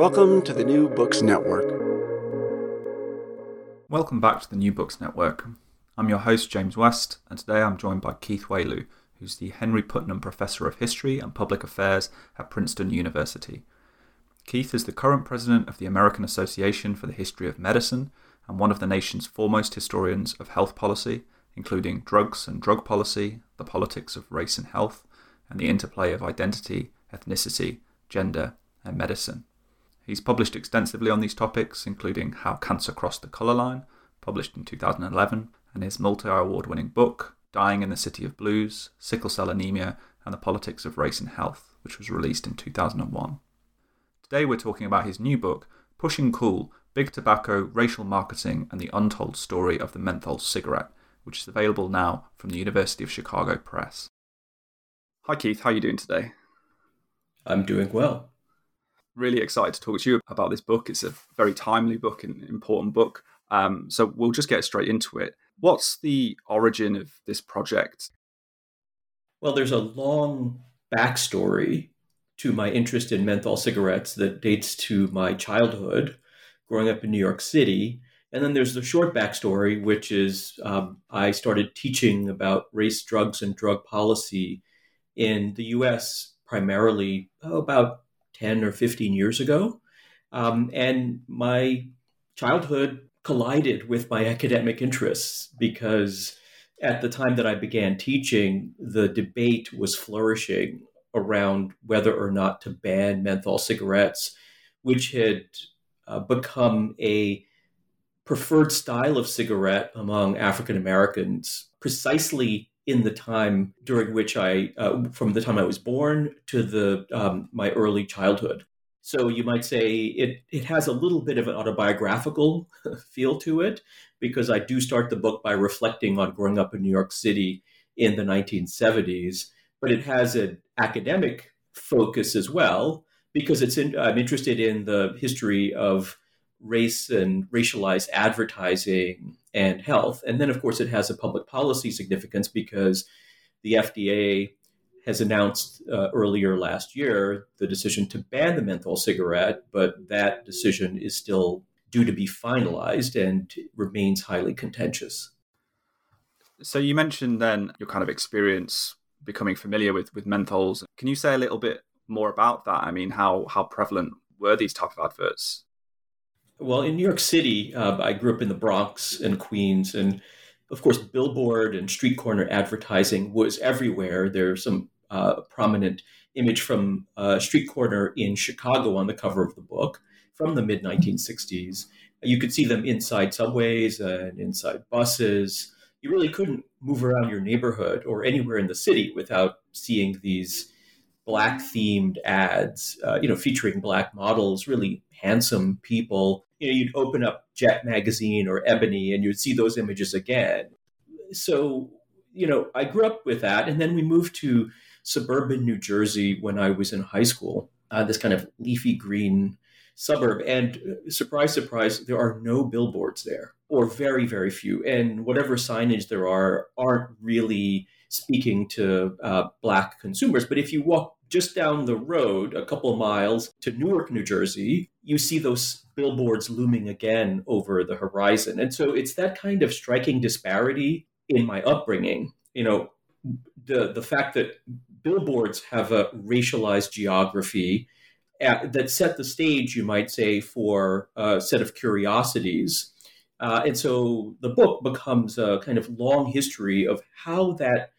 Welcome to the New Books Network. Welcome back to the New Books Network. I'm your host, James West, and today I'm joined by Keith Wailoo, who's the Henry Putnam Professor of History and Public Affairs at Princeton University. Keith is the current president of the American Association for the History of Medicine and one of the nation's foremost historians of health policy, including drugs and drug policy, the politics of race and health, and the interplay of identity, ethnicity, gender, and medicine. He's published extensively on these topics, including How Cancer Crossed the Colour Line, published in 2011, and his multi award winning book, Dying in the City of Blues Sickle Cell Anemia and the Politics of Race and Health, which was released in 2001. Today we're talking about his new book, Pushing Cool Big Tobacco, Racial Marketing, and the Untold Story of the Menthol Cigarette, which is available now from the University of Chicago Press. Hi, Keith. How are you doing today? I'm doing well. Really excited to talk to you about this book. It's a very timely book and important book. Um, so we'll just get straight into it. What's the origin of this project? Well, there's a long backstory to my interest in menthol cigarettes that dates to my childhood, growing up in New York City. And then there's the short backstory, which is um, I started teaching about race, drugs, and drug policy in the US primarily about 10 or 15 years ago. Um, and my childhood collided with my academic interests because at the time that I began teaching, the debate was flourishing around whether or not to ban menthol cigarettes, which had uh, become a preferred style of cigarette among African Americans precisely in the time during which I, uh, from the time I was born to the um, my early childhood. So you might say it it has a little bit of an autobiographical feel to it because I do start the book by reflecting on growing up in New York City in the 1970s, but it has an academic focus as well because it's in, I'm interested in the history of race and racialized advertising and health. And then, of course, it has a public policy significance because the FDA has announced uh, earlier last year the decision to ban the menthol cigarette, but that decision is still due to be finalized and remains highly contentious. So you mentioned then your kind of experience becoming familiar with with menthols. Can you say a little bit more about that? I mean, how how prevalent were these type of adverts? Well, in New York City, uh, I grew up in the Bronx and Queens, and of course, billboard and street corner advertising was everywhere. There's some uh, prominent image from uh, street corner in Chicago on the cover of the book from the mid 1960s. You could see them inside subways and inside buses. You really couldn't move around your neighborhood or anywhere in the city without seeing these black themed ads, uh, you know, featuring black models, really handsome people. You know, you'd open up Jet magazine or Ebony and you'd see those images again. So, you know, I grew up with that. And then we moved to suburban New Jersey when I was in high school. uh, this kind of leafy green suburb. And uh, surprise, surprise, there are no billboards there, or very, very few. And whatever signage there are aren't really speaking to uh, Black consumers. But if you walk just down the road a couple miles to Newark, New Jersey, you see those billboards looming again over the horizon. And so it's that kind of striking disparity in my upbringing. You know, the the fact that billboards have a racialized geography uh, that set the stage, you might say, for a set of curiosities. Uh, and so the book becomes a kind of long history of how that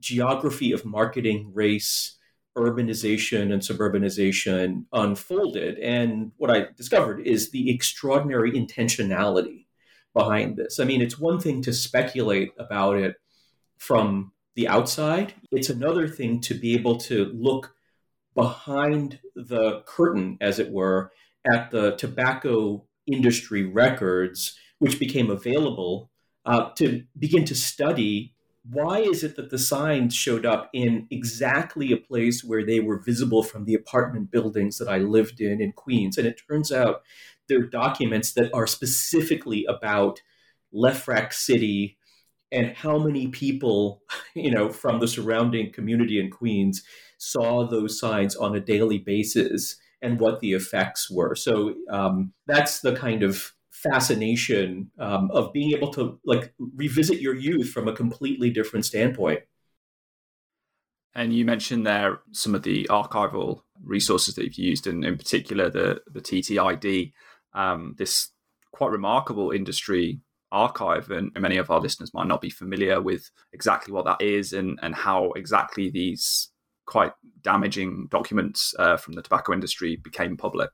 geography of marketing, race, urbanization, and suburbanization unfolded. And what I discovered is the extraordinary intentionality behind this. I mean, it's one thing to speculate about it from the outside, it's another thing to be able to look behind the curtain, as it were, at the tobacco industry records, which became available uh, to begin to study why is it that the signs showed up in exactly a place where they were visible from the apartment buildings that I lived in in Queens? And it turns out they're documents that are specifically about Lefrak City and how many people, you know, from the surrounding community in Queens saw those signs on a daily basis and what the effects were. So um, that's the kind of fascination um, of being able to like revisit your youth from a completely different standpoint. And you mentioned there some of the archival resources that you've used, and in particular the the TTID, um, this quite remarkable industry archive. And many of our listeners might not be familiar with exactly what that is and and how exactly these quite damaging documents uh, from the tobacco industry became public.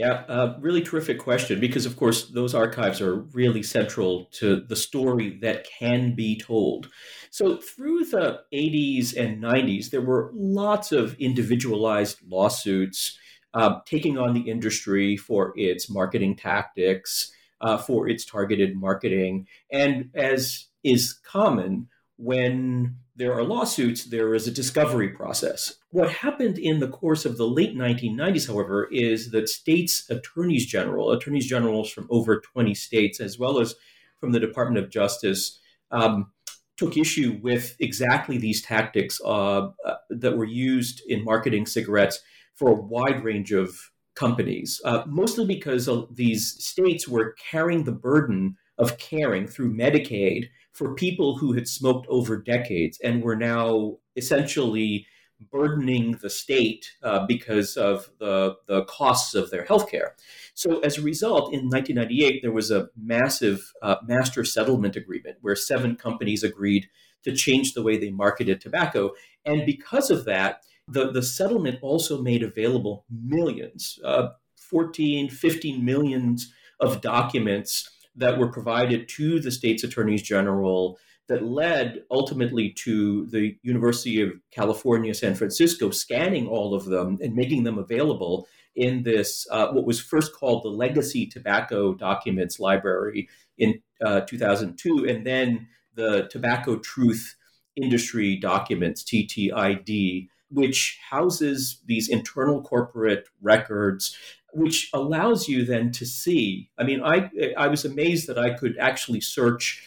Yeah, uh, really terrific question because, of course, those archives are really central to the story that can be told. So, through the 80s and 90s, there were lots of individualized lawsuits uh, taking on the industry for its marketing tactics, uh, for its targeted marketing. And as is common, when there are lawsuits, there is a discovery process. What happened in the course of the late 1990s, however, is that states' attorneys general, attorneys generals from over 20 states, as well as from the Department of Justice, um, took issue with exactly these tactics uh, uh, that were used in marketing cigarettes for a wide range of companies, uh, mostly because uh, these states were carrying the burden of caring through Medicaid for people who had smoked over decades and were now essentially burdening the state uh, because of the, the costs of their healthcare. So, as a result, in 1998, there was a massive uh, master settlement agreement where seven companies agreed to change the way they marketed tobacco. And because of that, the, the settlement also made available millions, uh, 14, 15 millions of documents that were provided to the state's attorneys general that led ultimately to the University of California, San Francisco scanning all of them and making them available in this, uh, what was first called the Legacy Tobacco Documents Library in uh, 2002, and then the Tobacco Truth Industry Documents, TTID, which houses these internal corporate records which allows you then to see. I mean, I I was amazed that I could actually search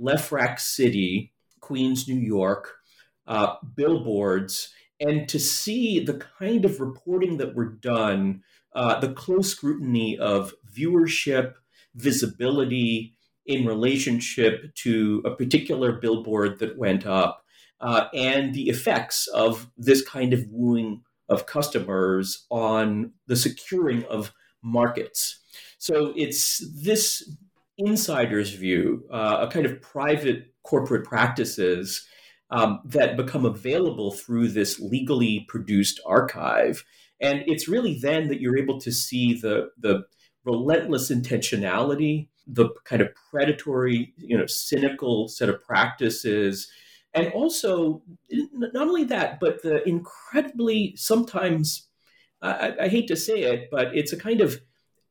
Lefrak City, Queens, New York, uh, billboards, and to see the kind of reporting that were done, uh, the close scrutiny of viewership, visibility in relationship to a particular billboard that went up, uh, and the effects of this kind of wooing of customers on the securing of markets. So it's this insider's view, uh, a kind of private corporate practices um, that become available through this legally produced archive. And it's really then that you're able to see the, the relentless intentionality, the kind of predatory, you know, cynical set of practices and also not only that, but the incredibly sometimes I, I hate to say it, but it's a kind of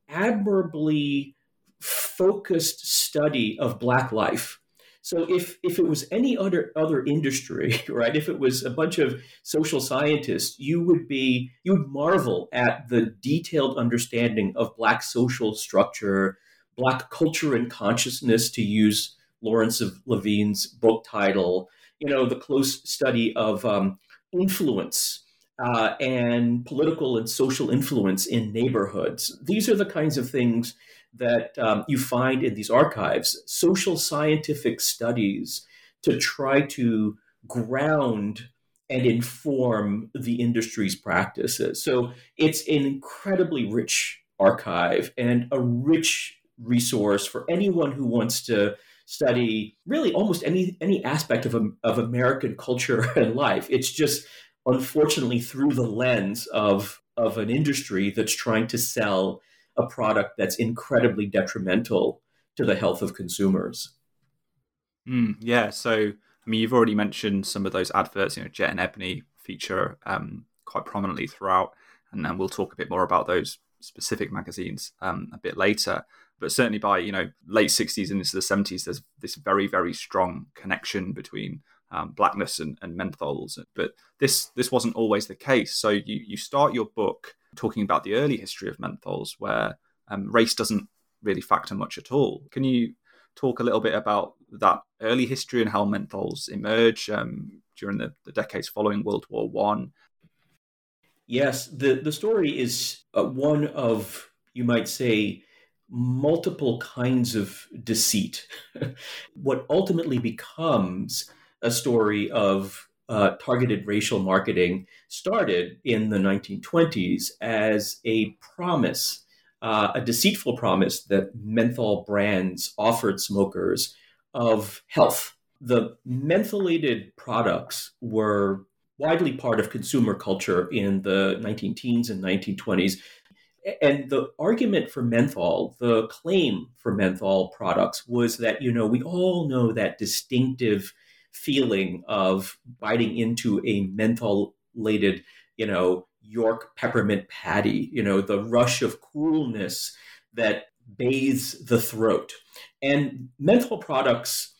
admirably focused study of Black life. So if if it was any other other industry, right? If it was a bunch of social scientists, you would be you would marvel at the detailed understanding of black social structure, black culture and consciousness to use Lawrence of Levine's book title, you know, the close study of um, influence uh, and political and social influence in neighborhoods. These are the kinds of things that um, you find in these archives social scientific studies to try to ground and inform the industry's practices. So it's an incredibly rich archive and a rich resource for anyone who wants to study really almost any any aspect of, of American culture and life. It's just unfortunately through the lens of of an industry that's trying to sell a product that's incredibly detrimental to the health of consumers. Mm, yeah. So, I mean, you've already mentioned some of those adverts. You know, Jet and Ebony feature um, quite prominently throughout, and then we'll talk a bit more about those specific magazines um, a bit later. But certainly by you know late '60s and into the '70s, there's this very very strong connection between um, blackness and, and menthols. But this this wasn't always the case. So you you start your book talking about the early history of menthols, where um, race doesn't really factor much at all. Can you talk a little bit about that early history and how menthols emerge um, during the, the, decades following World War One? Yes, the the story is uh, one of you might say multiple kinds of deceit. what ultimately becomes a story of uh, targeted racial marketing started in the 1920s as a promise, uh, a deceitful promise that menthol brands offered smokers of health. The mentholated products were widely part of consumer culture in the 19 teens and 1920s. And the argument for menthol, the claim for menthol products was that, you know, we all know that distinctive feeling of biting into a mentholated, you know, York peppermint patty, you know, the rush of coolness that bathes the throat. And menthol products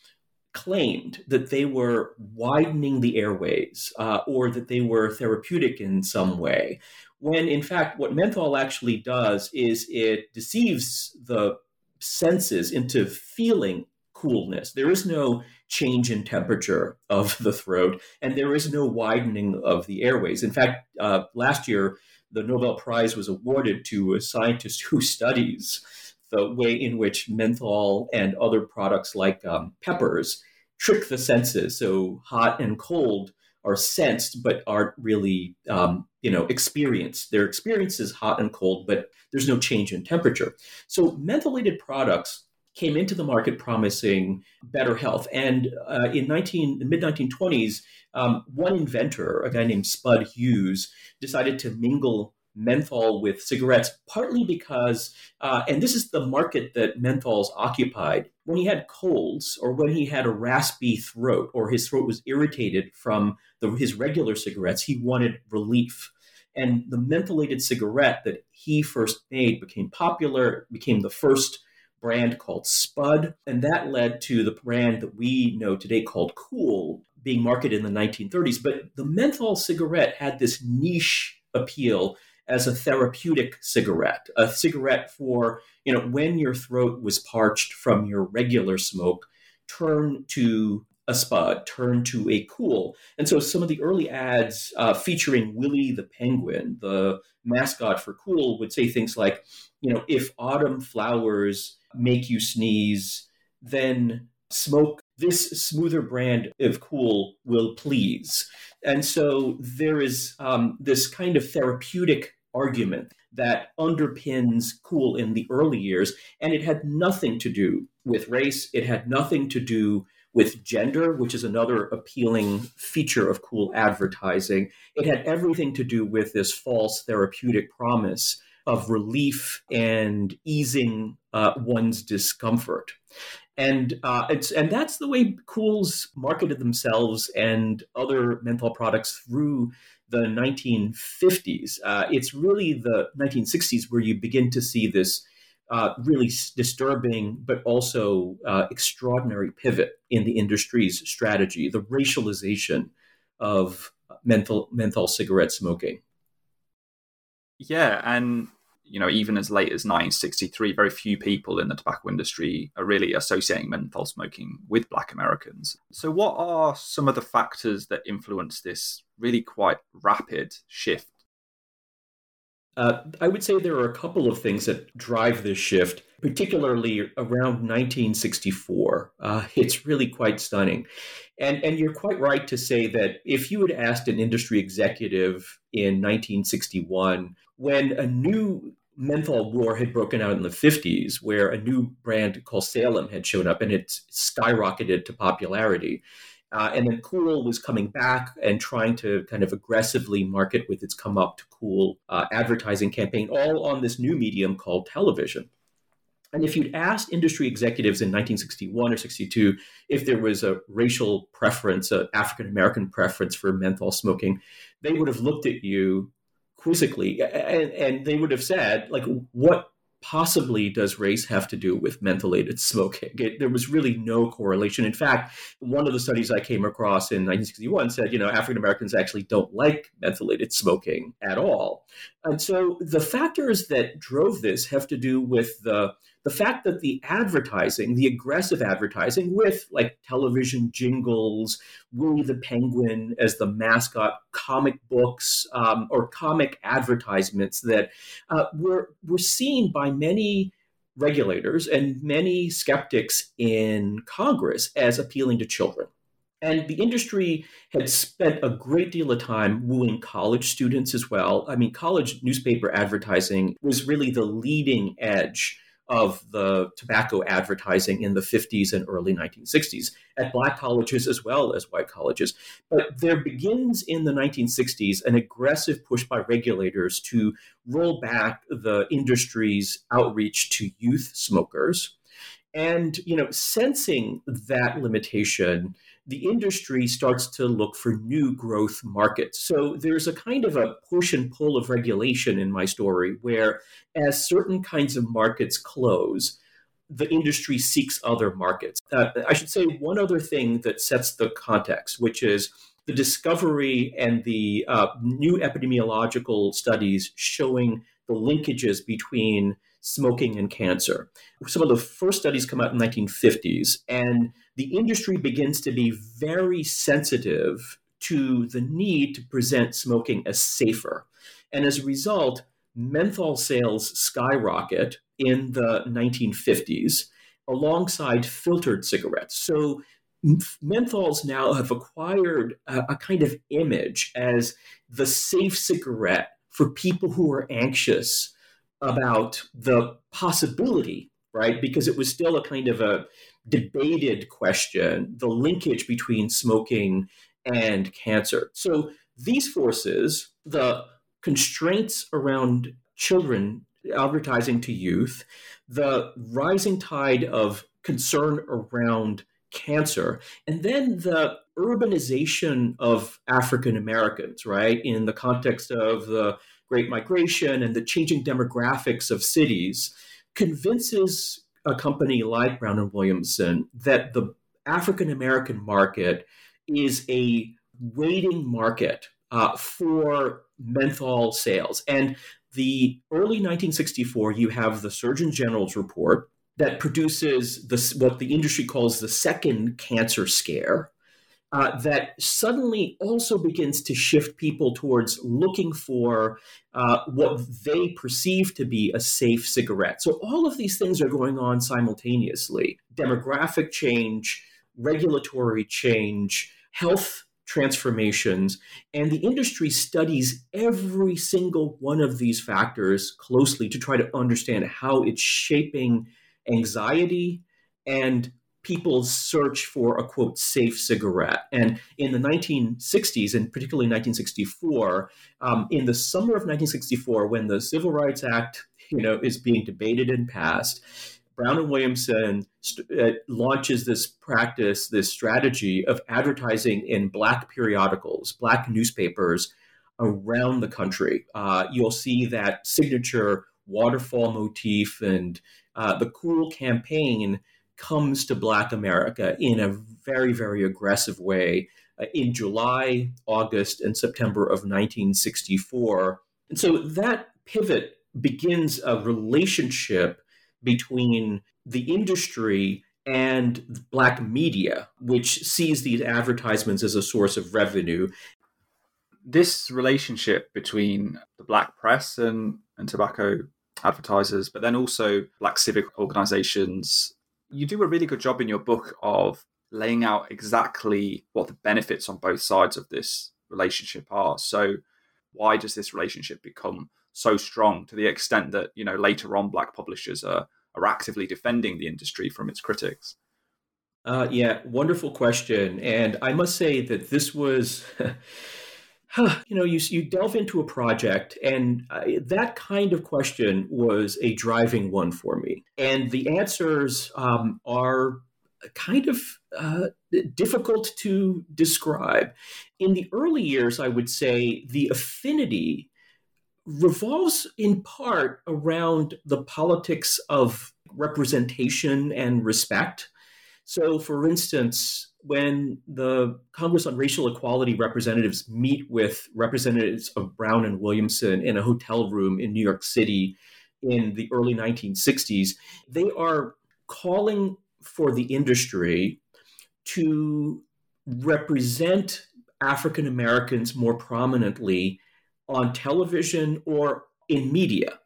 claimed that they were widening the airways uh, or that they were therapeutic in some way. When in fact, what menthol actually does is it deceives the senses into feeling coolness. There is no change in temperature of the throat, and there is no widening of the airways. In fact, uh, last year, the Nobel Prize was awarded to a scientist who studies the way in which menthol and other products like um, peppers trick the senses. So hot and cold are sensed, but aren't really, um, you know, experienced. Their experience is hot and cold, but there's no change in temperature. So mentholated products came into the market promising better health. And uh, in 19, mid 1920s, um, one inventor, a guy named Spud Hughes, decided to mingle menthol with cigarettes, partly because, uh, and this is the market that menthols occupied, when he had colds or when he had a raspy throat or his throat was irritated from the, his regular cigarettes, he wanted relief. And the mentholated cigarette that he first made became popular, became the first brand called Spud, and that led to the brand that we know today called Kool being marketed in the 1930s. But the menthol cigarette had this niche appeal as a therapeutic cigarette, a cigarette for, you know, when your throat was parched from your regular smoke, turn to a spud, turn to a Kool. And so some of the early ads uh, featuring Willie the Penguin, the mascot for Kool, would say things like, you know, if autumn flowers make you sneeze, then smoke this smoother brand of Kool will please. And so there is um, this kind of therapeutic argument that underpins Kool in the early years. And it had nothing to do with race, it had nothing to do with gender, which is another appealing feature of Kool advertising. It had everything to do with this false therapeutic promise of relief and easing uh, one's discomfort. And uh, it's and that's the way Kools marketed themselves and other menthol products through the 1950s. Uh, it's really the 1960s where you begin to see this uh, really disturbing, but also uh, extraordinary pivot in the industry's strategy, the racialization of menthol, menthol cigarette smoking. Yeah, and you know, even as late as 1963, very few people in the tobacco industry are really associating menthol smoking with Black Americans. So, what are some of the factors that influence this really quite rapid shift? Uh, I would say there are a couple of things that drive this shift, particularly around 1964. Uh, it's really quite stunning. And, and you're quite right to say that if you had asked an industry executive in 1961, when a new menthol war had broken out in the 50s, where a new brand called Salem had shown up and it skyrocketed to popularity. Uh, and then Kool was coming back and trying to kind of aggressively market with its come up to Kool uh, advertising campaign, all on this new medium called television. And if you'd asked industry executives in 1961 or 62 if there was a racial preference, an African American preference for menthol smoking, they would have looked at you quizzically and, and they would have said, like, what possibly does race have to do with mentholated smoking? It, there was really no correlation. In fact, one of the studies I came across in 1961 said, you know, African Americans actually don't like mentholated smoking at all. And so the factors that drove this have to do with the the fact that the advertising, the aggressive advertising with like television jingles, Willie the Penguin as the mascot, comic books, um, or comic advertisements that uh, were, were seen by many regulators and many skeptics in Congress as appealing to children. And the industry had spent a great deal of time wooing college students as well. I mean, college newspaper advertising was really the leading edge of the tobacco advertising in the 50s and early 1960s at black colleges as well as white colleges. But there begins in the 1960s an aggressive push by regulators to roll back the industry's outreach to youth smokers. And, you know, sensing that limitation, the industry starts to look for new growth markets. So there's a kind of a push and pull of regulation in my story where, as certain kinds of markets close, the industry seeks other markets. Uh, I should say one other thing that sets the context, which is the discovery and the uh, new epidemiological studies showing the linkages between smoking and cancer. Some of the first studies come out in the 1950s, and the industry begins to be very sensitive to the need to present smoking as safer. And as a result, menthol sales skyrocket in the 1950s alongside filtered cigarettes. So menthols now have acquired a, a, kind of image as the safe cigarette for people who are anxious about the possibility, right? Because it was still a kind of a debated question, the linkage between smoking and cancer. So these forces, the constraints around children advertising to youth, the rising tide of concern around cancer, and then the urbanization of African Americans, right, in the context of the Great Migration and the changing demographics of cities, convinces a company like Brown and Williamson that the African American market is a waiting market uh, for menthol sales. And the early 1964, you have the Surgeon General's report that produces this, what the industry calls the second cancer scare, uh, that suddenly also begins to shift people towards looking for uh, what they perceive to be a safe cigarette. So all of these things are going on simultaneously demographic change, regulatory change, health transformations, and the industry studies every single one of these factors closely to try to understand how it's shaping anxiety and people's search for a quote safe cigarette. And in the 1960s, and particularly 1964, um, in the summer of 1964, when the Civil Rights Act, you know, is being debated and passed, Brown and Williamson st- uh, launches this practice, this strategy of advertising in black periodicals, black newspapers around the country. Uh, you'll see that signature waterfall motif and uh, the Kool campaign comes to Black America in a very, very aggressive way uh, in July, August, and September of 1964. And so that pivot begins a relationship between the industry and black media, which sees these advertisements as a source of revenue. This relationship between the black press and, and tobacco advertisers, but then also black civic organizations, you do a really good job in your book of laying out exactly what the benefits on both sides of this relationship are. So, why does this relationship become so strong to the extent that you know later on black publishers are are actively defending the industry from its critics? Uh, yeah, wonderful question. And I must say that this was, you know, you, you delve into a project, and uh, that kind of question was a driving one for me. And the answers um, are kind of uh, difficult to describe. In the early years, I would say the affinity revolves in part around the politics of representation and respect. So, for instance, when the Congress on Racial Equality representatives meet with representatives of Brown and Williamson in a hotel room in New York City in the early 1960s, they are calling for the industry to represent African Americans more prominently on television or in media.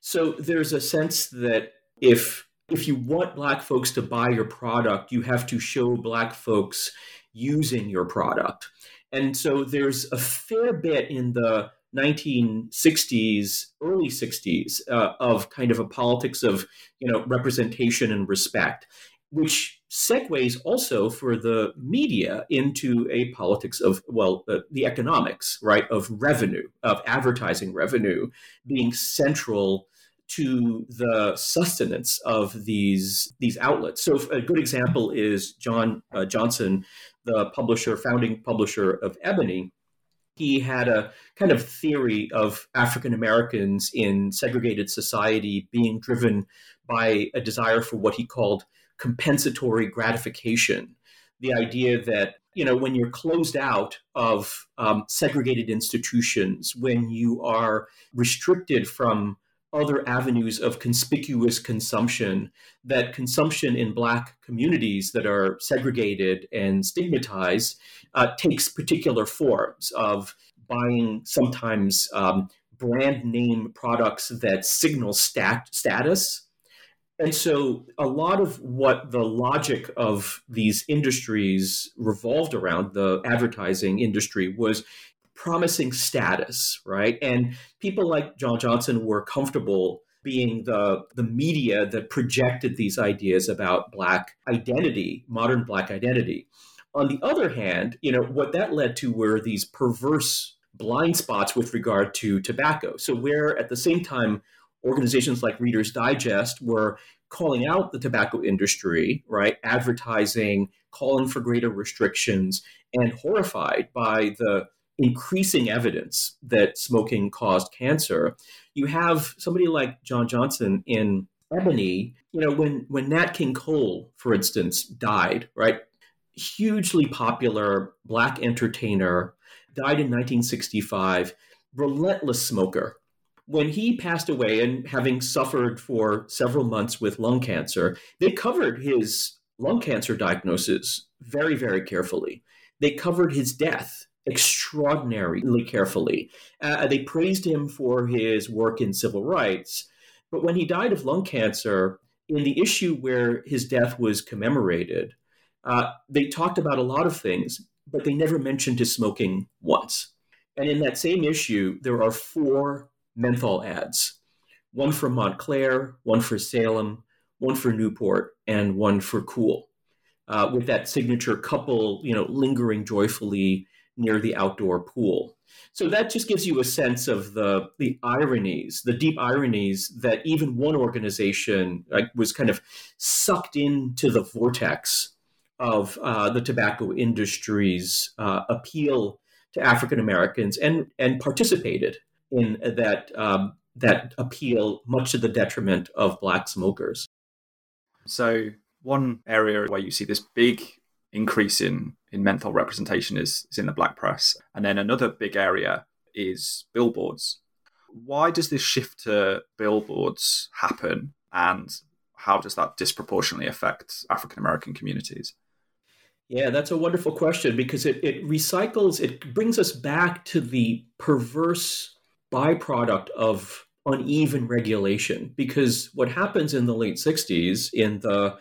So there's a sense that if if you want black folks to buy your product, you have to show black folks using your product. And so there's a fair bit in the 1960s, early 60s, uh, of kind of a politics of you know representation and respect, which segues also for the media into a politics of well uh, the economics right of revenue of advertising revenue being central to the sustenance of these these outlets so a good example is john uh, johnson the publisher founding publisher of ebony he had a kind of theory of African Americans in segregated society being driven by a desire for what he called compensatory gratification. The idea that you know when you're closed out of um, segregated institutions, when you are restricted from other avenues of conspicuous consumption, that consumption in Black communities that are segregated and stigmatized uh, takes particular forms of buying sometimes um, brand name products that signal stat- status. And so a lot of what the logic of these industries revolved around, the advertising industry, was promising status, right? And people like John Johnson were comfortable being the the media that projected these ideas about black identity, modern black identity. On the other hand, you know, what that led to were these perverse blind spots with regard to tobacco. So where at the same time organizations like Reader's Digest were calling out the tobacco industry, right? Advertising, calling for greater restrictions, and horrified by the increasing evidence that smoking caused cancer. You have somebody like John Johnson in Ebony, you know, when when Nat King Cole, for instance, died, right? Hugely popular black entertainer, died in 1965, relentless smoker, when he passed away and having suffered for several months with lung cancer, they covered his lung cancer diagnosis very, very carefully. They covered his death extraordinarily carefully. Uh, they praised him for his work in civil rights. But when he died of lung cancer, in the issue where his death was commemorated, uh, they talked about a lot of things, but they never mentioned his smoking once. And in that same issue, there are four menthol ads one for Montclair, one for Salem, one for Newport, and one for Kool, uh, with that signature couple, you know, lingering joyfully near the outdoor pool. So that just gives you a sense of the the ironies, the deep ironies that even one organization like, was kind of sucked into the vortex of uh, the tobacco industry's uh, appeal to African Americans and and participated in that um, that appeal much to the detriment of black smokers. So, one area where you see this big increase in, in menthol representation is, is in the black press. And then another big area is billboards. Why does this shift to billboards happen? And how does that disproportionately affect African American communities? Yeah, that's a wonderful question because it, it recycles, it brings us back to the perverse byproduct of uneven regulation. Because what happens in the late 60s in the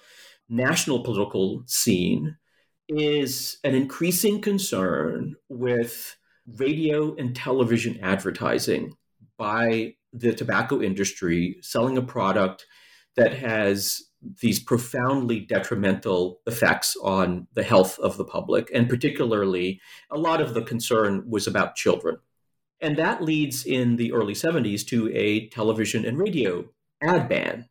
national political scene is an increasing concern with radio and television advertising by the tobacco industry selling a product that has these profoundly detrimental effects on the health of the public. And particularly, a lot of the concern was about children. And that leads in the early 70s to a television and radio ad ban.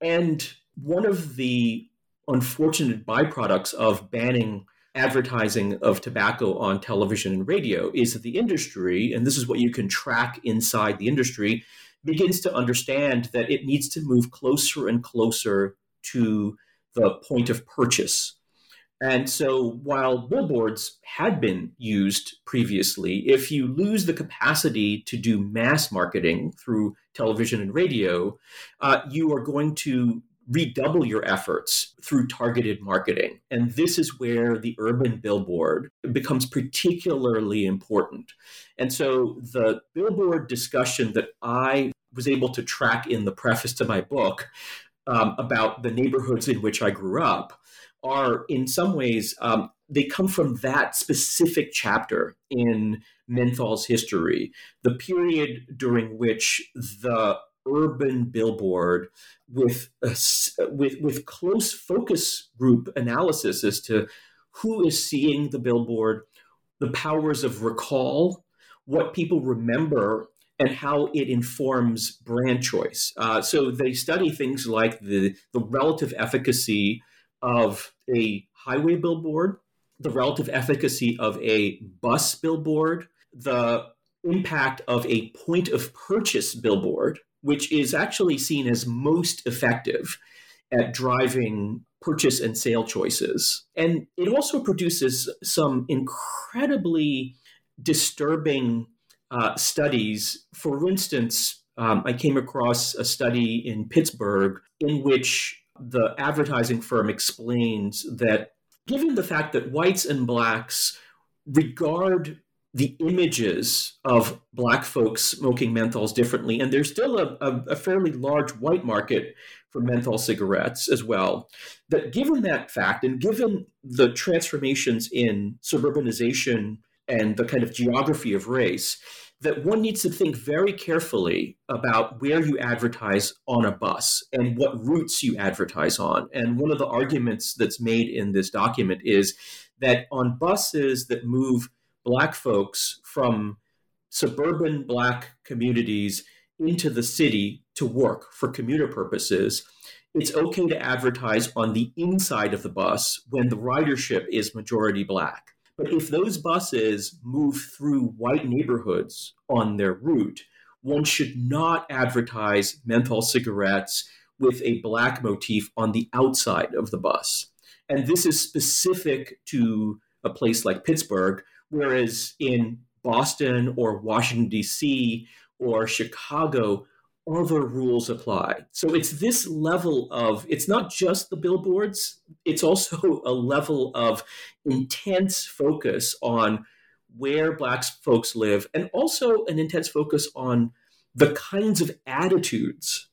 And one of the unfortunate byproducts of banning advertising of tobacco on television and radio is that the industry, and this is what you can track inside the industry, begins to understand that it needs to move closer and closer to the point of purchase. And so while billboards had been used previously, if you lose the capacity to do mass marketing through television and radio, uh, you are going to redouble your efforts through targeted marketing. And this is where the urban billboard becomes particularly important. And so the billboard discussion that I was able to track in the preface to my book um, about the neighborhoods in which I grew up are in some ways um, they come from that specific chapter in menthol's history the period during which the urban billboard with a, with with close focus group analysis as to who is seeing the billboard, the powers of recall, what people remember, and how it informs brand choice. Uh, so they study things like the the relative efficacy of a highway billboard, the relative efficacy of a bus billboard, the impact of a point of purchase billboard, which is actually seen as most effective at driving purchase and sale choices. And it also produces some incredibly disturbing uh, studies. For instance, um, I came across a study in Pittsburgh in which the advertising firm explains that given the fact that whites and blacks regard the images of black folks smoking menthols differently. And there's still a, a, a, fairly large white market for menthol cigarettes as well. That given that fact, and given the transformations in suburbanization and the kind of geography of race, that one needs to think very carefully about where you advertise on a bus and what routes you advertise on. And one of the arguments that's made in this document is that on buses that move black folks from suburban black communities into the city to work for commuter purposes, it's okay to advertise on the inside of the bus when the ridership is majority black. But if those buses move through white neighborhoods on their route, one should not advertise menthol cigarettes with a black motif on the outside of the bus. And this is specific to a place like Pittsburgh, Whereas in Boston or Washington, D.C. or Chicago, other rules apply. So it's this level of, it's not just the billboards, it's also a level of intense focus on where Black folks live and also an intense focus on the kinds of attitudes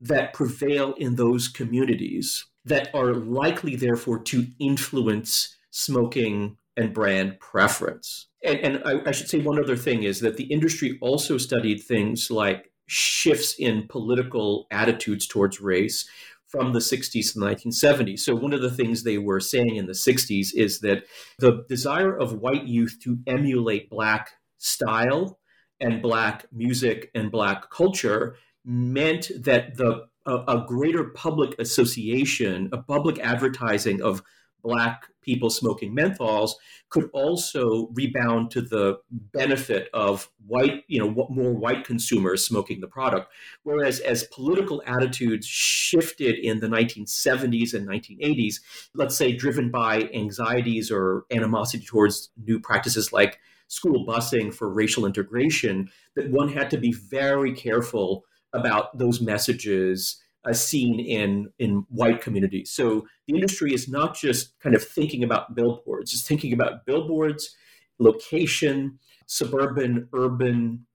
that prevail in those communities that are likely, therefore, to influence smoking and brand preference. And, and I, I, should say one other thing is that the industry also studied things like shifts in political attitudes towards race from the 60s to the 1970s. So, one of the things they were saying in the 60s is that the desire of white youth to emulate Black style and Black music and Black culture meant that the a, a greater public association, a public advertising of black people smoking menthols could also rebound to the benefit of white, you know, more white consumers smoking the product. Whereas as political attitudes shifted in the 1970s and 1980s, let's say driven by anxieties or animosity towards new practices like school busing for racial integration, that one had to be very careful about those messages as seen in in white communities. So the industry is not just kind of thinking about billboards; it's thinking about billboards, location, suburban, urban,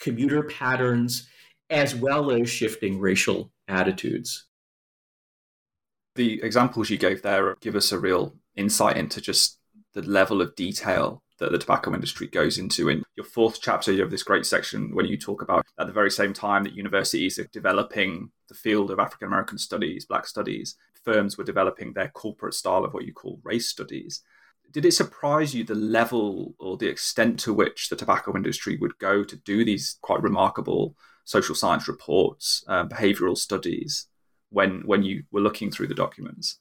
commuter patterns, as well as shifting racial attitudes. The examples you gave there give us a real insight into just the level of detail that the tobacco industry goes into. In your fourth chapter, you have this great section when you talk about at the very same time that universities are developing the field of African American studies, Black studies, firms were developing their corporate style of what you call race studies. Did it surprise you the level or the extent to which the tobacco industry would go to do these quite remarkable social science reports, uh, behavioral studies, when when you were looking through the documents?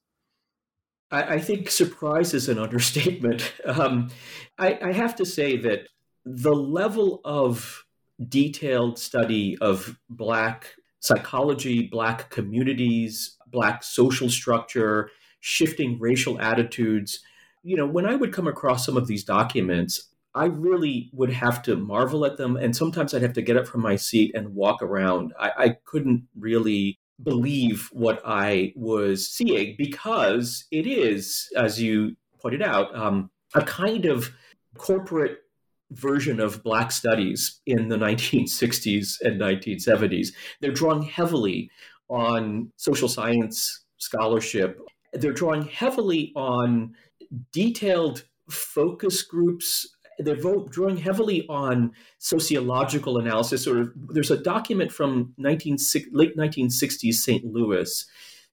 I, I think surprise is an understatement. Um, I, I have to say that the level of detailed study of Black psychology, Black communities, Black social structure, shifting racial attitudes. You know, when I would come across some of these documents, I really would have to marvel at them. And sometimes I'd have to get up from my seat and walk around. I, I couldn't really believe what I was seeing because it is, as you pointed out, um, a kind of corporate version of Black studies in the 1960s and 1970s. They're drawing heavily on social science scholarship. They're drawing heavily on detailed focus groups they're drawing heavily on sociological analysis. Or there's a document from 19, late 1960s St. Louis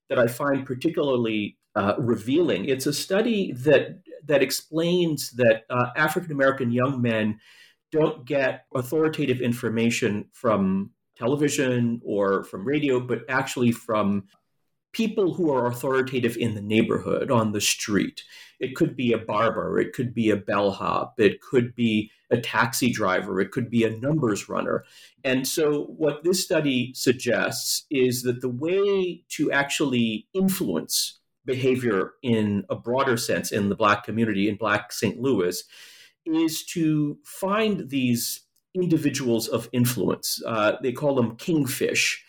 that I find particularly uh, revealing. It's a study that that explains that uh, African American young men don't get authoritative information from television or from radio, but actually from people who are authoritative in the neighborhood, on the street. It could be a barber, it could be a bellhop, it could be a taxi driver, it could be a numbers runner. And so, what this study suggests is that the way to actually influence behavior in a broader sense in the Black community, in Black St. Louis, is to find these individuals of influence. Uh, they call them kingfish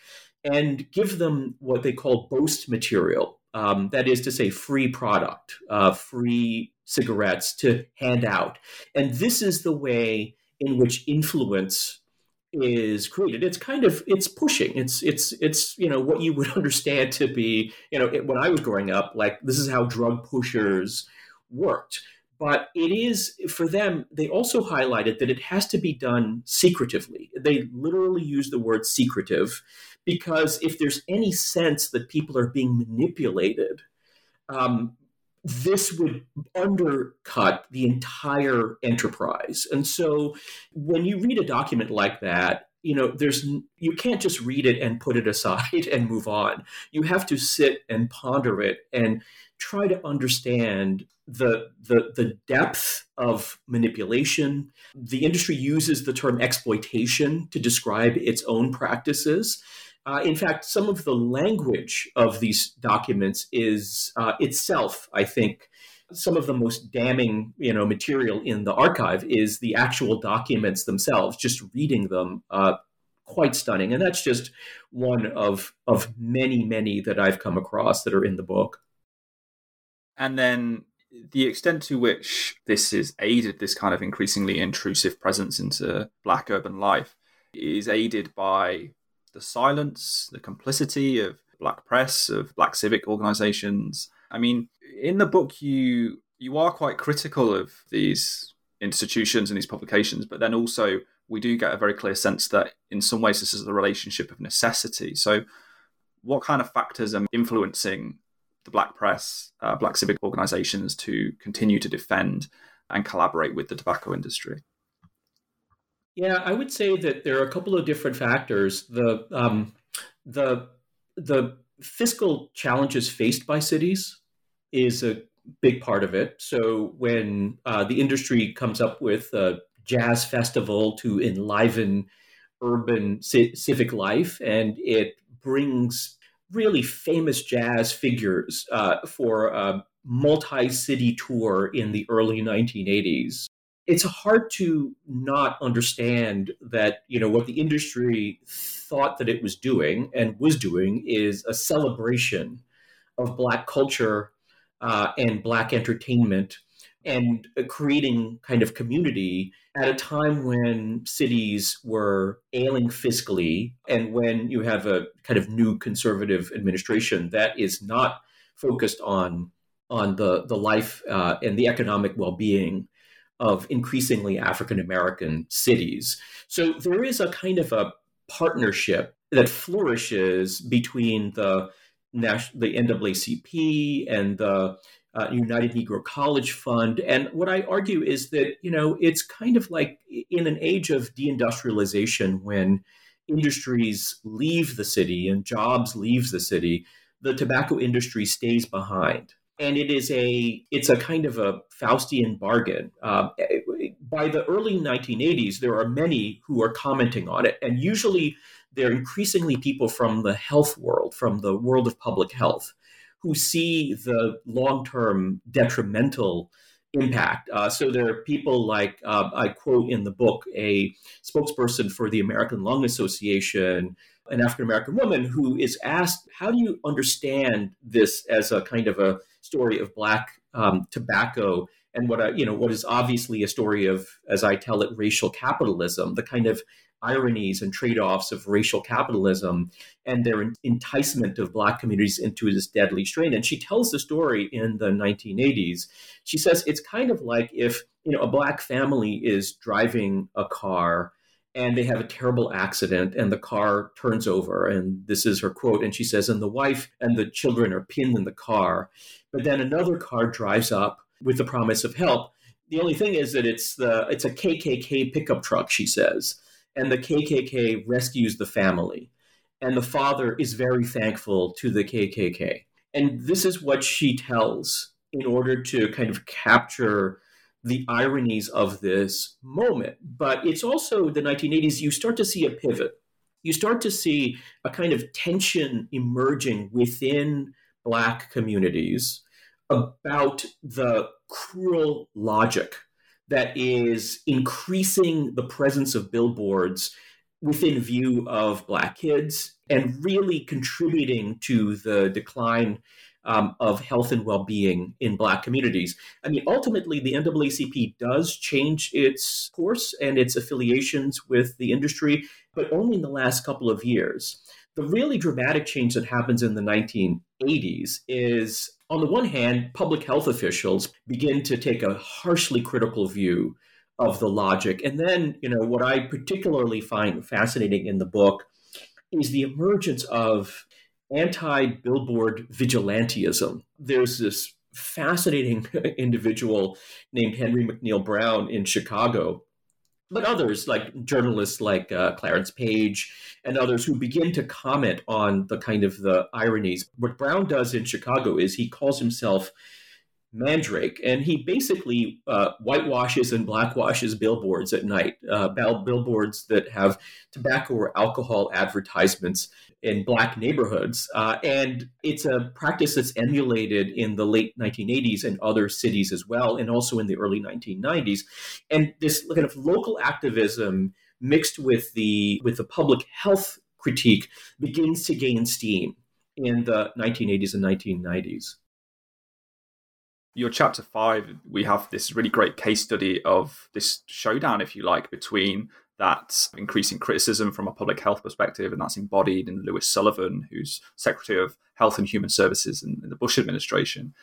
and give them what they call boast material. Um, that is to say, free product, uh, free cigarettes to hand out. And this is the way in which influence is created. It's kind of it's pushing. It's it's it's you know what you would understand to be you know it, when I was growing up, like this is how drug pushers worked. But it is for them. They also highlighted that it has to be done secretively. They literally use the word secretive because if there's any sense that people are being manipulated, um, this would undercut the entire enterprise. And so when you read a document like that, you know, there's you can't just read it and put it aside and move on. You have to sit and ponder it and try to understand the the the depth of manipulation. The industry uses the term exploitation to describe its own practices. Uh, in fact, some of the language of these documents is uh, itself, I think, some of the most damning, you know, material in the archive is the actual documents themselves. Just reading them, uh, quite stunning, and that's just one of of many, many that I've come across that are in the book. And then the extent to which this has aided this kind of increasingly intrusive presence into black urban life is aided by the silence, the complicity of black press, of black civic organizations. I mean, in the book you you are quite critical of these institutions and these publications, but then also we do get a very clear sense that in some ways this is a relationship of necessity. So what kind of factors are influencing the black press, uh, black civic organizations to continue to defend and collaborate with the tobacco industry? Yeah, I would say that there are a couple of different factors. The um, the the fiscal challenges faced by cities is a big part of it. So when uh, the industry comes up with a jazz festival to enliven urban c- civic life, and it brings really famous jazz figures uh, for a multi-city tour in the early 1980s it's hard to not understand that you know what the industry thought that it was doing and was doing is a celebration of black culture uh, and black entertainment and creating kind of community at a time when cities were ailing fiscally and when you have a kind of new conservative administration that is not focused on on the the life uh, and the economic well-being of increasingly African American cities. So there is a kind of a partnership that flourishes between the the NAACP and the uh, United Negro College Fund. And what I argue is that, you know, it's kind of like in an age of deindustrialization when industries leave the city and jobs leave the city, the tobacco industry stays behind and it is a it's a kind of a Faustian bargain. Uh, by the early 1980s, there are many who are commenting on it, and usually they're increasingly people from the health world, from the world of public health, who see the long-term detrimental impact. Uh, so there are people like uh, I quote in the book a spokesperson for the American Lung Association an African American woman who is asked, How do you understand this as a kind of a story of black um, tobacco and what I, you know what is obviously a story of, as I tell it, racial capitalism, the kind of ironies and trade-offs of racial capitalism and their enticement of black communities into this deadly strain. And she tells the story in the 1980s. She says it's kind of like if you know a black family is driving a car and they have a terrible accident and the car turns over and this is her quote and she says and the wife and the children are pinned in the car but then another car drives up with the promise of help the only thing is that it's the it's a kkk pickup truck she says and the kkk rescues the family and the father is very thankful to the kkk and this is what she tells in order to kind of capture the ironies of this moment. But it's also the 1980s, you start to see a pivot. You start to see a kind of tension emerging within Black communities about the cruel logic that is increasing the presence of billboards within view of Black kids and really contributing to the decline um, of health and well-being in Black communities. I mean, ultimately, the NAACP does change its course and its affiliations with the industry, but only in the last couple of years. The really dramatic change that happens in the 1980s is, on the one hand, public health officials begin to take a harshly critical view of the logic. And then, you know, what I particularly find fascinating in the book is the emergence of anti billboard vigilantism. There's this fascinating individual named Henry McNeil Brown in Chicago, but others like journalists like uh, Clarence Page and others who begin to comment on the kind of the ironies. What Brown does in Chicago is he calls himself Mandrake, and he basically uh, whitewashes and blackwashes billboards at night, uh, billboards that have tobacco or alcohol advertisements in black neighborhoods. Uh, and it's a practice that's emulated in the late 1980s and other cities as well, and also in the early 1990s. And this kind of local activism mixed with the with the public health critique begins to gain steam in the 1980s and 1990s your chapter five, we have this really great case study of this showdown, if you like, between that increasing criticism from a public health perspective, and that's embodied in Louis Sullivan, who's Secretary of Health and Human Services in, in the Bush administration.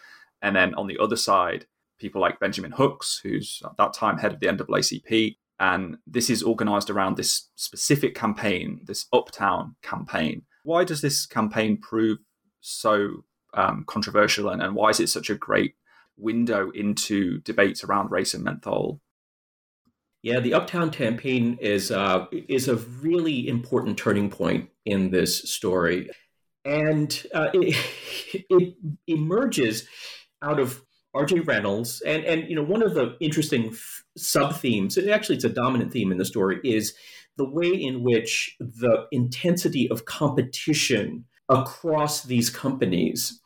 And then on the other side, people like Benjamin Hooks, who's at that time head of the NAACP. And this is organized around this specific campaign, this Uptown campaign. Why does this campaign prove so um, controversial and, and why is it such a great window into debates around race and menthol. Yeah, the Uptown campaign is uh, is a really important turning point in this story, and uh, it, it emerges out of R.J. Reynolds, and and you know one of the interesting sub themes, and actually it's a dominant theme in the story, is the way in which the intensity of competition across these companies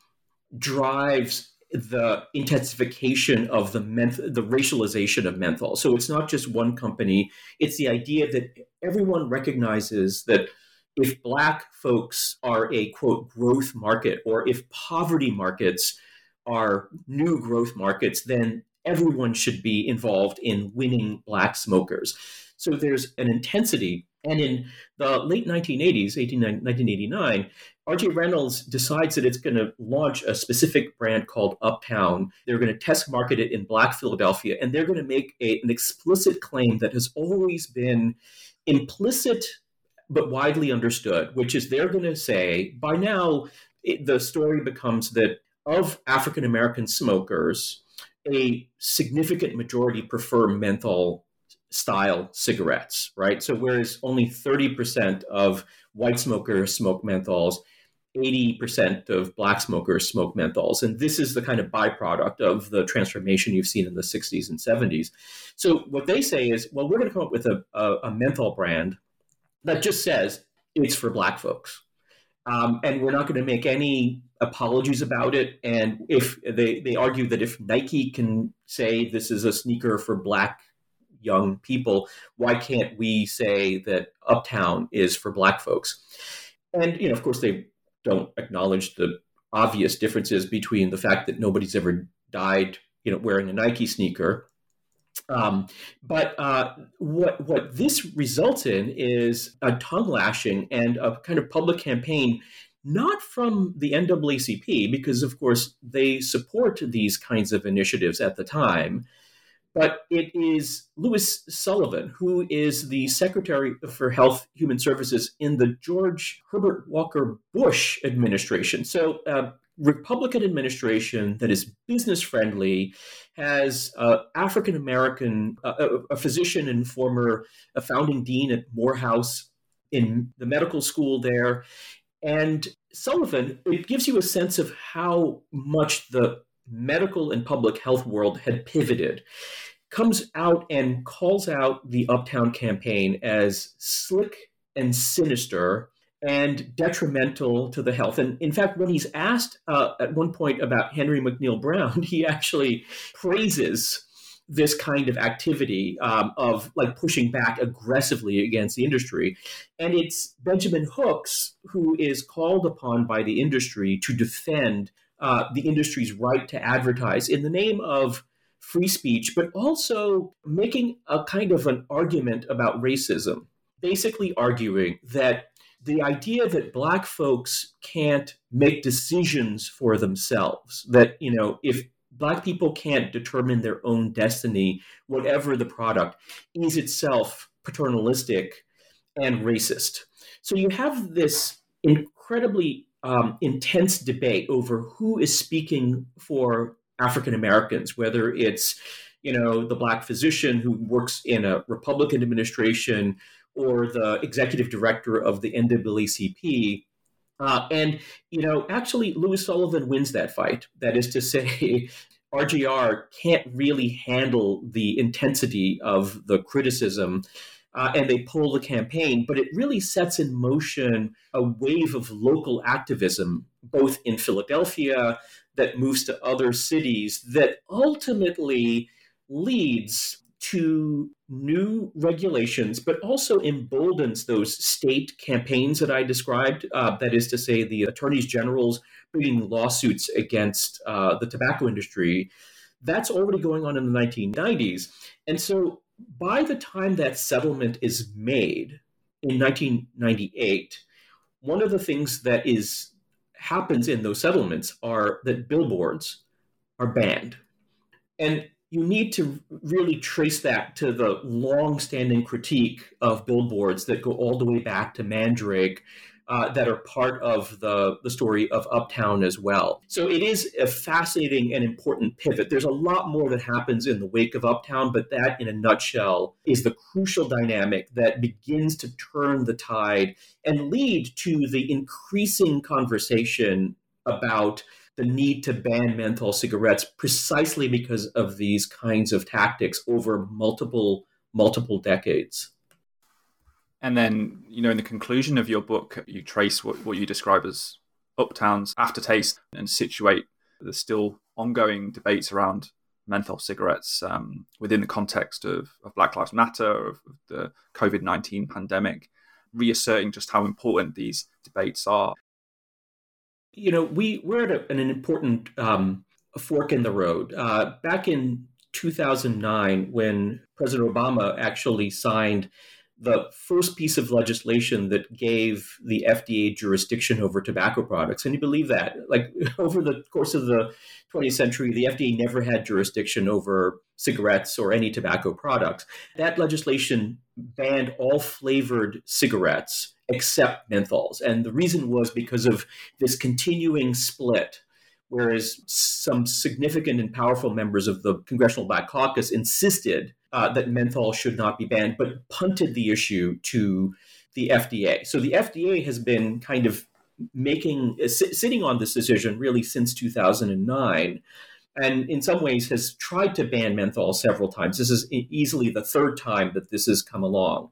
drives the intensification of the menth- the racialization of menthol. So it's not just one company; it's the idea that everyone recognizes that if black folks are a quote growth market, or if poverty markets are new growth markets, then everyone should be involved in winning black smokers. So there's an intensity. And in the late 1980s, 18, 1989, RJ Reynolds decides that it's going to launch a specific brand called Uptown. They're going to test market it in Black Philadelphia, and they're going to make a, an explicit claim that has always been implicit but widely understood, which is they're going to say by now it, the story becomes that of African American smokers, a significant majority prefer menthol style cigarettes, right? So whereas only 30% of white smokers smoke menthols, 80% of black smokers smoke menthols. And this is the kind of byproduct of the transformation you've seen in the 60s and 70s. So what they say is, well, we're going to come up with a, a, a menthol brand that just says it's for black folks. Um, and we're not going to make any apologies about it. And if they, they argue that if Nike can say this is a sneaker for black young people, why can't we say that Uptown is for black folks? And you know, of course, they don't acknowledge the obvious differences between the fact that nobody's ever died, you know, wearing a Nike sneaker um, but uh, what what this results in is a tongue lashing and a kind of public campaign, not from the NAACP because of course they support these kinds of initiatives at the time, but it is Louis Sullivan who is the Secretary for Health Human Services in the George Herbert Walker Bush administration. So. Uh, Republican administration that is business friendly has uh, African American, uh, a physician and former a founding dean at Morehouse in the medical school there. And Sullivan, it gives you a sense of how much the medical and public health world had pivoted. Comes out and calls out the Uptown campaign as slick and sinister and detrimental to the health. And in fact, when he's asked uh, at one point about Henry McNeil Brown, he actually praises this kind of activity um, of like pushing back aggressively against the industry. And it's Benjamin Hooks who is called upon by the industry to defend uh, the industry's right to advertise in the name of free speech, but also making a kind of an argument about racism, basically arguing that the idea that black folks can't make decisions for themselves, that, you know, if black people can't determine their own destiny, whatever the product, is itself paternalistic and racist. So you have this incredibly um, intense debate over who is speaking for African Americans, whether it's you know the black physician who works in a Republican administration or the executive director of the NAACP. Uh, and, you know, actually, Louis Sullivan wins that fight. That is to say, RJR can't really handle the intensity of the criticism. Uh, and they pull the campaign, but it really sets in motion a wave of local activism, both in Philadelphia, that moves to other cities, that ultimately leads to new regulations, but also emboldens those state campaigns that I described. Uh, that is to say, the attorneys generals bringing lawsuits against uh, the tobacco industry. That's already going on in the 1990s. And so by the time that settlement is made in 1998, one of the things that is happens in those settlements are that billboards are banned. And you need to really trace that to the long-standing critique of billboards that go all the way back to Mandrake, uh, that are part of the, the story of Uptown as well. So it is a fascinating and important pivot. There's a lot more that happens in the wake of Uptown, but that, in a nutshell, is the crucial dynamic that begins to turn the tide and lead to the increasing conversation about the need to ban menthol cigarettes precisely because of these kinds of tactics over multiple multiple decades. And then, you know, in the conclusion of your book, you trace what, what you describe as Uptown's aftertaste and situate the still ongoing debates around menthol cigarettes um, within the context of, of Black Lives Matter, of, of the COVID 19 pandemic, reasserting just how important these debates are. You know, we, we're at a, an important um, fork in the road. Uh, back in 2009, when President Obama actually signed the first piece of legislation that gave the FDA jurisdiction over tobacco products. Can you believe that? Like over the course of the 20th century, the FDA never had jurisdiction over cigarettes or any tobacco products. That legislation banned all flavored cigarettes except menthols. And the reason was because of this continuing split whereas some significant and powerful members of the Congressional Black Caucus insisted uh, that menthol should not be banned, but punted the issue to the FDA. So the FDA has been kind of making uh, sitting on this decision really since 2009 and in some ways has tried to ban menthol several times this is easily the third time that this has come along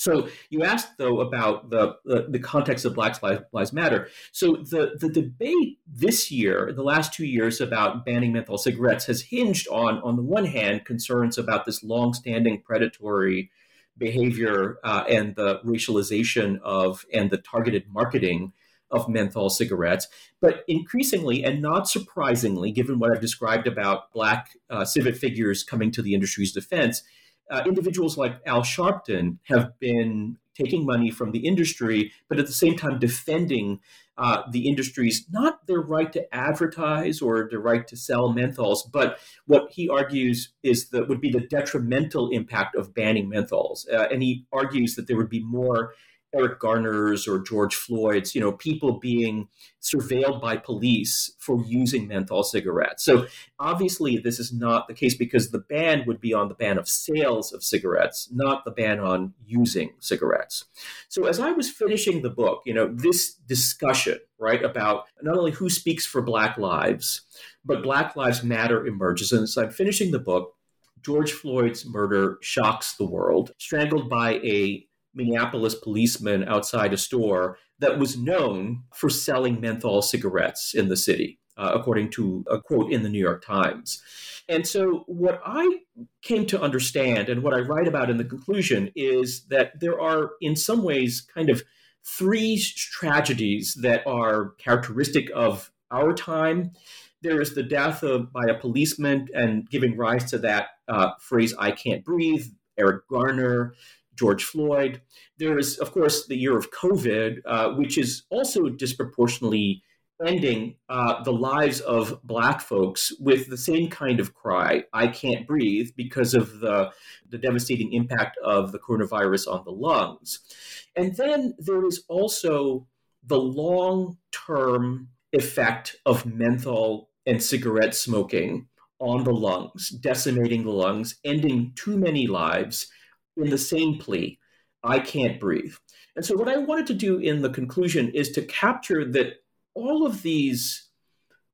so you asked though about the, the, the context of Black Lives Matter. So the the debate this year, the last two years about banning menthol cigarettes, has hinged on on the one hand concerns about this long-standing predatory behavior uh, and the racialization of and the targeted marketing of menthol cigarettes. But increasingly, and not surprisingly, given what I've described about Black uh, civic figures coming to the industry's defense, uh, individuals like Al Sharpton have been taking money from the industry, but at the same time defending uh, the industry's not their right to advertise or their right to sell menthols, but what he argues is that would be the detrimental impact of banning menthols. Uh, and he argues that there would be more Eric Garner's or George Floyd's, you know, people being surveilled by police for using menthol cigarettes. So obviously, this is not the case because the ban would be on the ban of sales of cigarettes, not the ban on using cigarettes. So as I was finishing the book, you know, this discussion, right, about not only who speaks for Black lives, but Black Lives Matter emerges. And as I'm finishing the book, George Floyd's murder shocks the world, strangled by a Minneapolis policeman outside a store that was known for selling menthol cigarettes in the city, uh, according to a quote in the New York Times. And so, what I came to understand and what I write about in the conclusion is that there are, in some ways, kind of three tragedies that are characteristic of our time. There is the death of by a policeman and giving rise to that uh, phrase "I can't breathe." Eric Garner, George Floyd. There is, of course, the year of COVID, uh, which is also disproportionately ending uh, the lives of Black folks with the same kind of cry, I can't breathe, because of the, the devastating impact of the coronavirus on the lungs. And then there is also the long term effect of menthol and cigarette smoking on the lungs, decimating the lungs, ending too many lives in the same plea I can't breathe. And so, what I wanted to do in the conclusion is to capture that all of these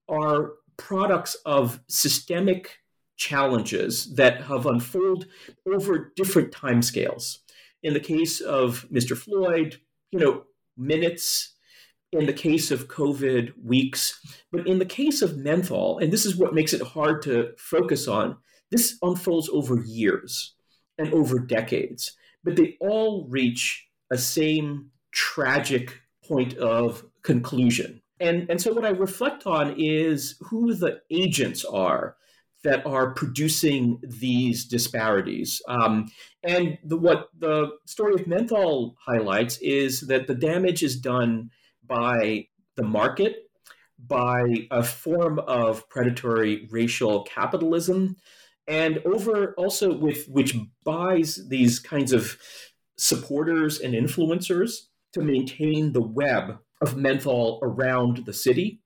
are products of systemic challenges that have unfolded over different timescales. In the case of Mr. Floyd, you know, minutes. In the case of COVID, weeks. But in the case of menthol, and this is what makes it hard to focus on, this unfolds over years and over decades, but they all reach a same tragic point of conclusion. And, and so, what I reflect on is who the agents are that are producing these disparities. Um, and the, what the story of menthol highlights is that the damage is done by the market, by a form of predatory racial capitalism, and over also with which buys these kinds of supporters and influencers to maintain the web of menthol around the city.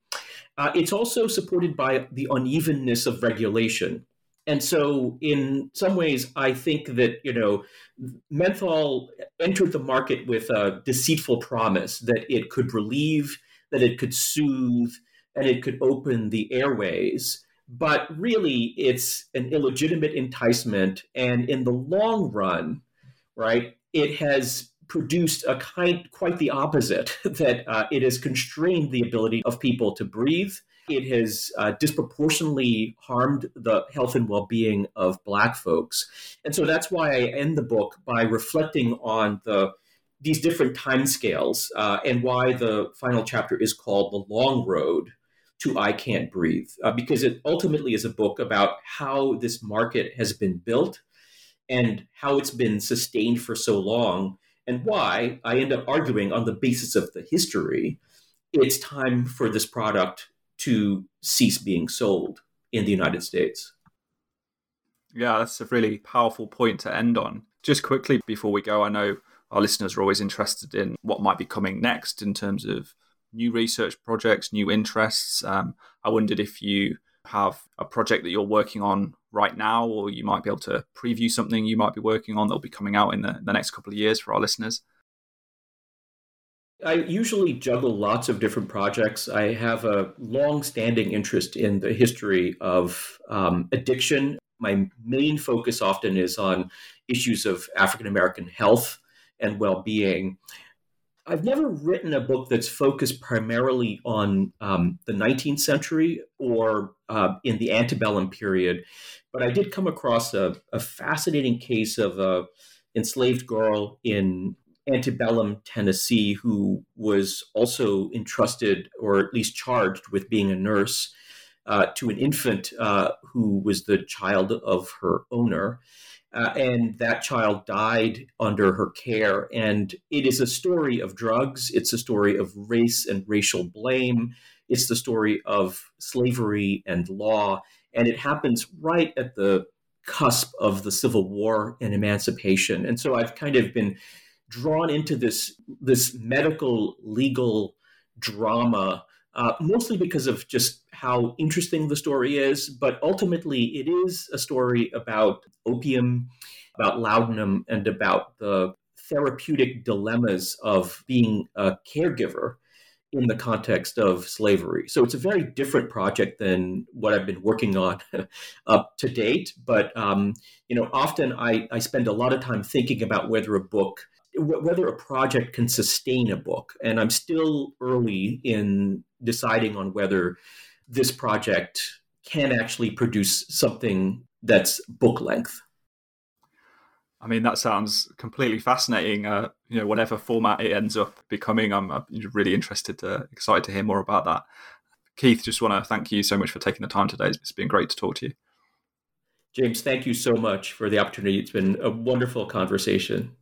Uh, it's also supported by the unevenness of regulation. And so, in some ways, I think that you know, menthol entered the market with a deceitful promise that it could relieve, that it could soothe, and it could open the airways. But really, it's an illegitimate enticement. And in the long run, right, it has produced a kind quite the opposite that uh, it has constrained the ability of people to breathe. It has uh, disproportionately harmed the health and well-being of black folks. And so that's why i end the book by reflecting on the these different timescales uh, and why the final chapter is called the long road to i can't breathe uh, because it ultimately is a book about how this market has been built and how it's been sustained for so long and why I end up arguing on the basis of the history, it's time for this product to cease being sold in the United States. Yeah, that's a really powerful point to end on. Just quickly before we go, I know our listeners are always interested in what might be coming next in terms of new research projects, new interests. Um, I wondered if you have a project that you're working on right now, or you might be able to preview something you might be working on that'll be coming out in the, the next couple of years for our listeners? I usually juggle lots of different projects. I have a long standing interest in the history of um, addiction. My main focus often is on issues of African American health and well being. I've never written a book that's focused primarily on um, the 19th century or uh, in the antebellum period, but I did come across a, a fascinating case of a enslaved girl in antebellum Tennessee who was also entrusted or at least charged with being a nurse uh, to an infant uh, who was the child of her owner. Uh, and that child died under her care. And it is a story of drugs. It's a story of race and racial blame. It's the story of slavery and law. And it happens right at the cusp of the Civil War and emancipation. And so I've kind of been drawn into this, this medical legal drama uh, mostly because of just how interesting the story is. But ultimately, it is a story about opium, about laudanum, and about the therapeutic dilemmas of being a caregiver in the context of slavery. So it's a very different project than what I've been working on up to date. But um, you know, often I, I spend a lot of time thinking about whether a book whether a project can sustain a book. And I'm still early in deciding on whether this project can actually produce something that's book length. I mean, that sounds completely fascinating. Uh, you know, whatever format it ends up becoming, I'm, I'm really interested, to, excited to hear more about that. Keith, just want to thank you so much for taking the time today. It's been great to talk to you. James, thank you so much for the opportunity. It's been a wonderful conversation.